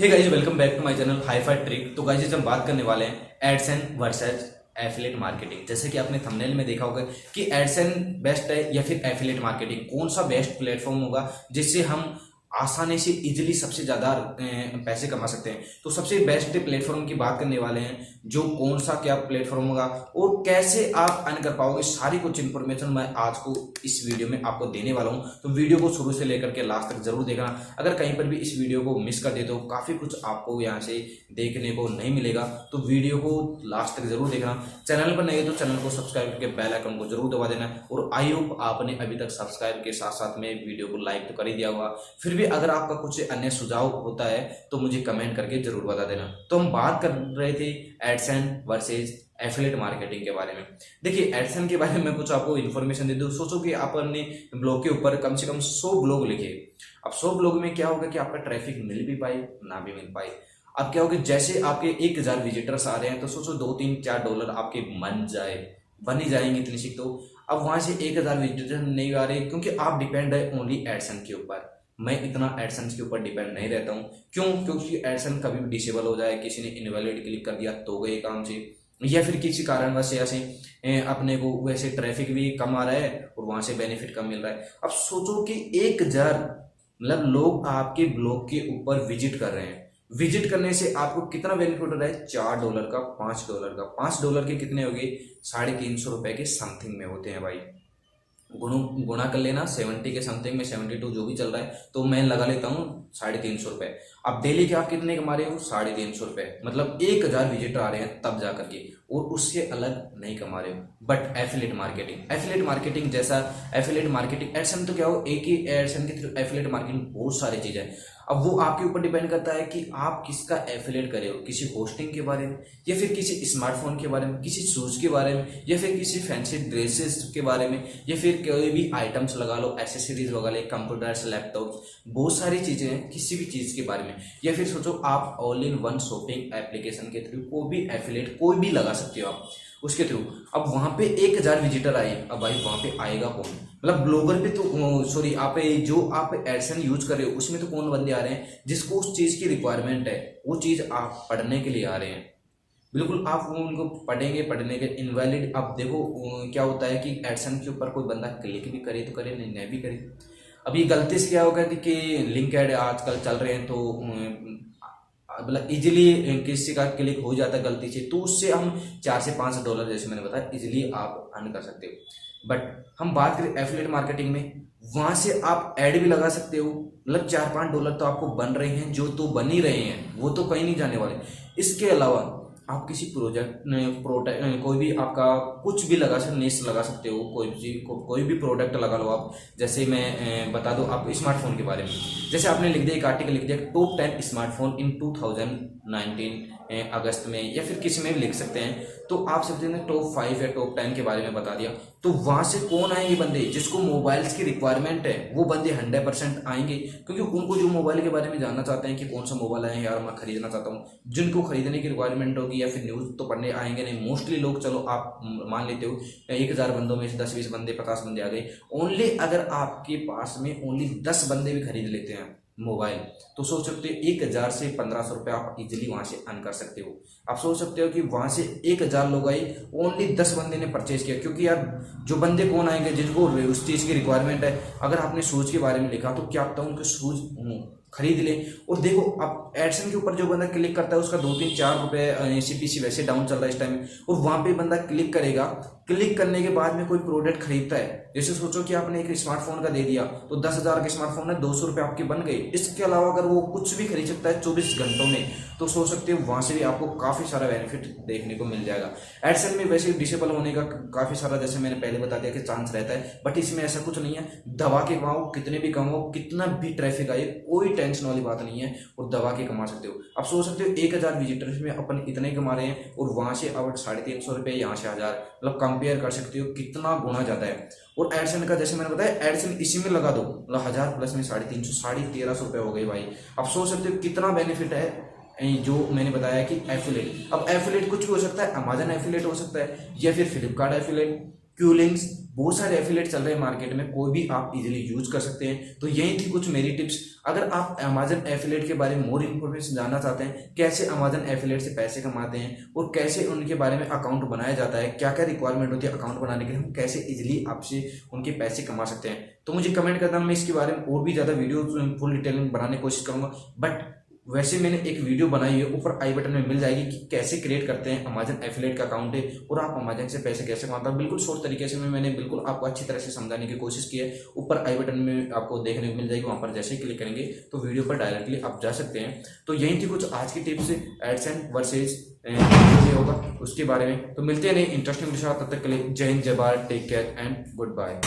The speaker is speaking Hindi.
Hey welcome back to my channel hi fi trick तो गाइस हम बात करने वाले हैं एडसन वर्सेज एफिलेट मार्केटिंग जैसे कि आपने थंबनेल में देखा होगा कि एडसन बेस्ट है या फिर एफिलेट मार्केटिंग कौन सा बेस्ट प्लेटफॉर्म होगा जिससे हम आसानी से इजिली सबसे ज़्यादा पैसे कमा सकते हैं। तो सबसे बेस्ट प्लेटफॉर्म की बात करने वाले हैं, जो कौन सा क्या प्लेटफॉर्म होगा और कैसे आप अर्न कर पाओगे, सारी कुछ इन्फॉर्मेशन मैं आज को इस वीडियो में आपको देने वाला हूँ। तो वीडियो को शुरू से लेकर के लास्ट तक ज़रूर देखना। अगर कहीं पर भी इस वीडियो को मिस कर देते हो, काफ़ी कुछ आपको यहाँ से देखने को नहीं मिलेगा तो वीडियो को लास्ट तक ज़रूर देखना। चैनल पर नहीं है तो चैनल को सब्सक्राइब करके बेल आइकन को ज़रूर दबा देना। और आई होप आपने अभी तक सब्सक्राइब के साथ साथ में वीडियो को लाइक तो कर ही दिया होगा। फिर भी अगर आपका कुछ अन्य सुझाव होता है तो मुझे कमेंट करके ज़रूर बता देना। तो हम बात कर रहे थे एडसेंट वर्सेज एफिलेट मार्केटिंग के बारे में। देखिए एडसन के बारे में कुछ आपको इन्फॉर्मेशन दे दो। सोचो कि आप अपने ब्लॉग के ऊपर कम से कम सौ ब्लॉग लिखे। अब सौ ब्लॉग में क्या होगा कि आपका ट्रैफ़िक मिल भी पाए, ना भी मिल पाए। अब क्या होगा, जैसे आपके एक हज़ार विजिटर्स आ रहे हैं तो सोचो दो, तीन, चार डॉलर आपके मन जाए। बन ही जाएँगे इतनी सीख तो। अब वहाँ से एक हज़ार विजिटर नहीं आ रहे, क्योंकि आप डिपेंड है ओनली एडसन के ऊपर। मैं इतना एडसन के ऊपर डिपेंड नहीं रहता हूँ। क्यों? क्योंकि एडसन कभी भी डिसेबल हो जाए, किसी ने इनवैलिड क्लिक कर दिया तो गए काम से। या फिर किसी कारणवश ऐसे अपने को वैसे ट्रैफ़िक भी कम आ रहा है और वहाँ से बेनिफिट कम मिल रहा है। अब सोचो कि एक हज़ार मतलब लोग आपके ब्लॉग के ऊपर विज़िट कर रहे हैं। विज़िट करने से आपको कितना बेनिफिट हो रहा है? चार डॉलर का, पाँच डॉलर का। पाँच डॉलर के कितने हो गए? साढ़े तीन सौ रुपए के समथिंग में होते हैं भाई। गुणा कर लेना, सेवेंटी के समथिंग में सेवेंटी टू जो भी चल रहा है तो मैं लगा लेता हूँ साढ़े तीन सौ रुपए। अब डेली के आप कितने कमा रहे हो? साढ़े तीन सौ रुपए। मतलब एक हज़ार विजिटर आ रहे हैं, तब जा करके। और उससे अलग नहीं कमा रहे हो। But affiliate marketing affiliate marketing जैसा एफिलेट मार्केटिंग एडसन तो क्या हो? एक ही एडसन के थ्रू एफिलेट मार्केटिंग बहुत सारी चीज़ें अब वो आपके ऊपर डिपेंड करता है कि आप किसका एफिलेट करे हो? किसी होस्टिंग के बारे में? या फिर किसी स्मार्टफ़ोन के बारे में? किसी शूज़ के बारे में? या फिर किसी फैंसी ड्रेसेस के बारे में? या फिर कोई भी आइटम्स लगा लो एसेसरीज ले कंप्यूटर्स लैपटॉप बहुत सारी चीज़ें हैं किसी भी चीज़ के बारे में। या फिर सोचो आप all in one shopping application के थ्रू कोई भी एफिलेट कोई भी लगा सकते हो आप, उसके थ्रू अब वहाँ पे एक हज़ार विजिटर आए, अब भाई वहाँ पे आएगा कौन? मतलब ब्लॉगर पे तो सॉरी आप जो आप एडसन यूज़ कर रहे हो, उसमें तो कौन बंदे आ रहे हैं? जिसको उस चीज़ की रिक्वायरमेंट है, वो चीज़ आप पढ़ने के लिए आ रहे हैं। बिल्कुल आप उनको पढ़ेंगे, पढ़ने के इनवैलिड अब देखो क्या होता है कि एडसन के ऊपर कोई बंदा क्लिक भी करे तो करे, नहीं नहीं भी करे। अभी गलती से क्या होगा कि कि लिंक एड आजकल चल रहे हैं तो मतलब इजीली किसी का क्लिक हो जाता है गलती से तो उससे हम चार से पाँच डॉलर जैसे मैंने बताया इजीली आप अर्न कर सकते हो। बट हम बात करें एफिलेट मार्केटिंग में, वहाँ से आप एड भी लगा सकते हो। मतलब चार पाँच डॉलर तो आपको बन रहे हैं, जो तो बन ही रहे हैं, वो तो कहीं नहीं जाने वाले। इसके अलावा आप किसी प्रोजेक्ट प्रोडक्ट कोई भी आपका कुछ भी लगा सकते नेस लगा सकते हो कोई भी को, कोई भी प्रोडक्ट लगा लो आप। जैसे मैं बता दूँ आप स्मार्टफ़ोन के बारे में। जैसे आपने लिख दिया एक आर्टिकल लिख दिया टॉप टेन स्मार्टफ़ोन इन 2019 अगस्त में, या फिर किसी में भी लिख सकते हैं। तो आप सबसे टॉप फाइव या टॉप टेन के बारे में बता दिया। तो वहाँ से कौन आएँगे बंदे? जिसको मोबाइल्स की रिक्वायरमेंट है, वो बंदे हंड्रेड परसेंट आएँगे। क्योंकि उनको जो मोबाइल के बारे में जानना चाहते हैं कि कौन सा मोबाइल है, यार मैं खरीदना चाहता हूँ। जिनको खरीदने की रिक्वायरमेंट होगी या फिर न्यूज़ तो पढ़ने आएँगे नहीं। मोस्टली लोग, चलो आप मान लेते हो, एक हज़ार बंदों में से दस बीस बंदे, पचास बंदे आ गए। ओनली अगर आपके पास में ओनली दस बंदे भी खरीद लेते हैं मोबाइल। तो सोच सकते हो एक हज़ार से पंद्रह सौ रुपये आप इजिली वहाँ से अर्न कर सकते हो। आप सोच सकते हो कि वहाँ से एक हज़ार लोग आए ओनली दस बंदे ने परचेज किया। क्योंकि यार, जो बंदे कौन आएँगे, जिनको उस चीज़ की रिक्वायरमेंट है, अगर आपने शूज़ के बारे में लिखा तो क्या आपका उनके शूज़ खरीद ले। और देखो आप एडसन के ऊपर जो बंदा क्लिक करता है, उसका दो तीन चार रुपए सीपीसी वैसे डाउन चल रहा है इस टाइम और वहाँ पे बंदा क्लिक करेगा। क्लिक करने के बाद में कोई प्रोडक्ट खरीदता है। जैसे सोचो कि आपने एक स्मार्टफ़ोन का दे दिया तो दस हज़ार के स्मार्टफ़ोन है दो सौ रुपए आपके बन गए। इसके अलावा अगर वो कुछ भी खरीद सकता है चौबीस घंटों में तो सोच सकते हो वहाँ से भी आपको काफ़ी सारा बेनिफिट देखने को मिल जाएगा। एडसन में वैसे डिसेबल होने का काफ़ी सारा, जैसे मैंने पहले बता दिया कि चांस रहता है। बट इसमें ऐसा कुछ नहीं है। दवा के कमाओ कितने भी कमाओ कितना भी ट्रैफ़िक आए, कोई टेंशन वाली बात नहीं है और दवा के कमा सकते हो। अब सोच सकते हो, एक हज़ार विजिटर्स में अपन इतने कमा रहे हैं और वहाँ से अब साढ़े तीन सौ रुपये यहाँ से हज़ार मतलब कंपेयर कर सकते हो कितना गुना जाता है। और एडसन का, जैसे मैंने बताया एडसन इसी में लगा दो। मतलब हज़ार प्लस में साढ़े तीन सौ, साढ़े तेरह सौ रुपये हो गए भाई। अब सोच सकते हो कितना बेनिफिट है जो मैंने बताया कि एफिलेट अब एफिलेट कुछ भी हो सकता है अमेजन एफिलेट हो सकता है, या फिर फ्लिपकार्ट एफिलेट क्यू लिंक्स बहुत सारे एफिलेट चल रहे हैं मार्केट में, कोई भी आप इजीली यूज़ कर सकते हैं। तो यही थी कुछ मेरी टिप्स अगर आप अमेजन एफिलेट के बारे में मोर इन्फॉर्मेशन जानना चाहते हैं, कैसे अमेजन एफिलेट से पैसे कमाते हैं और कैसे उनके बारे में अकाउंट बनाया जाता है क्या क्या रिक्वायरमेंट होती है अकाउंट बनाने के लिए, हम कैसे इजिली आपसे उनके पैसे कमा सकते हैं। तो मुझे कमेंट करना, मैं इसके बारे में और भी ज़्यादा वीडियो फुल डिटेल बनाने की कोशिश करूँगा। बट वैसे मैंने एक वीडियो बनाई है, ऊपर आई बटन में मिल जाएगी कि कैसे क्रिएट करते हैं अमेजन एफिलेट का अकाउंट है और आप अमेजन से पैसे कैसे कमाते हैं। बिल्कुल शॉर्ट तरीके से मैं मैंने बिल्कुल आपको अच्छी तरह से समझाने की कोशिश की है। ऊपर आई बटन में आपको देखने को मिल जाएगी, वहाँ पर जैसे ही क्लिक करेंगे तो वीडियो पर डायरेक्टली आप जा सकते हैं। तो यही थी कुछ आज की टिप्स एड्स एंड वर्सेज होगा उसके बारे में। तो मिलते हैं नहीं इंटरेस्टिंग साथ तब तक के लिए जय हिंद, जय Bharat take care and goodbye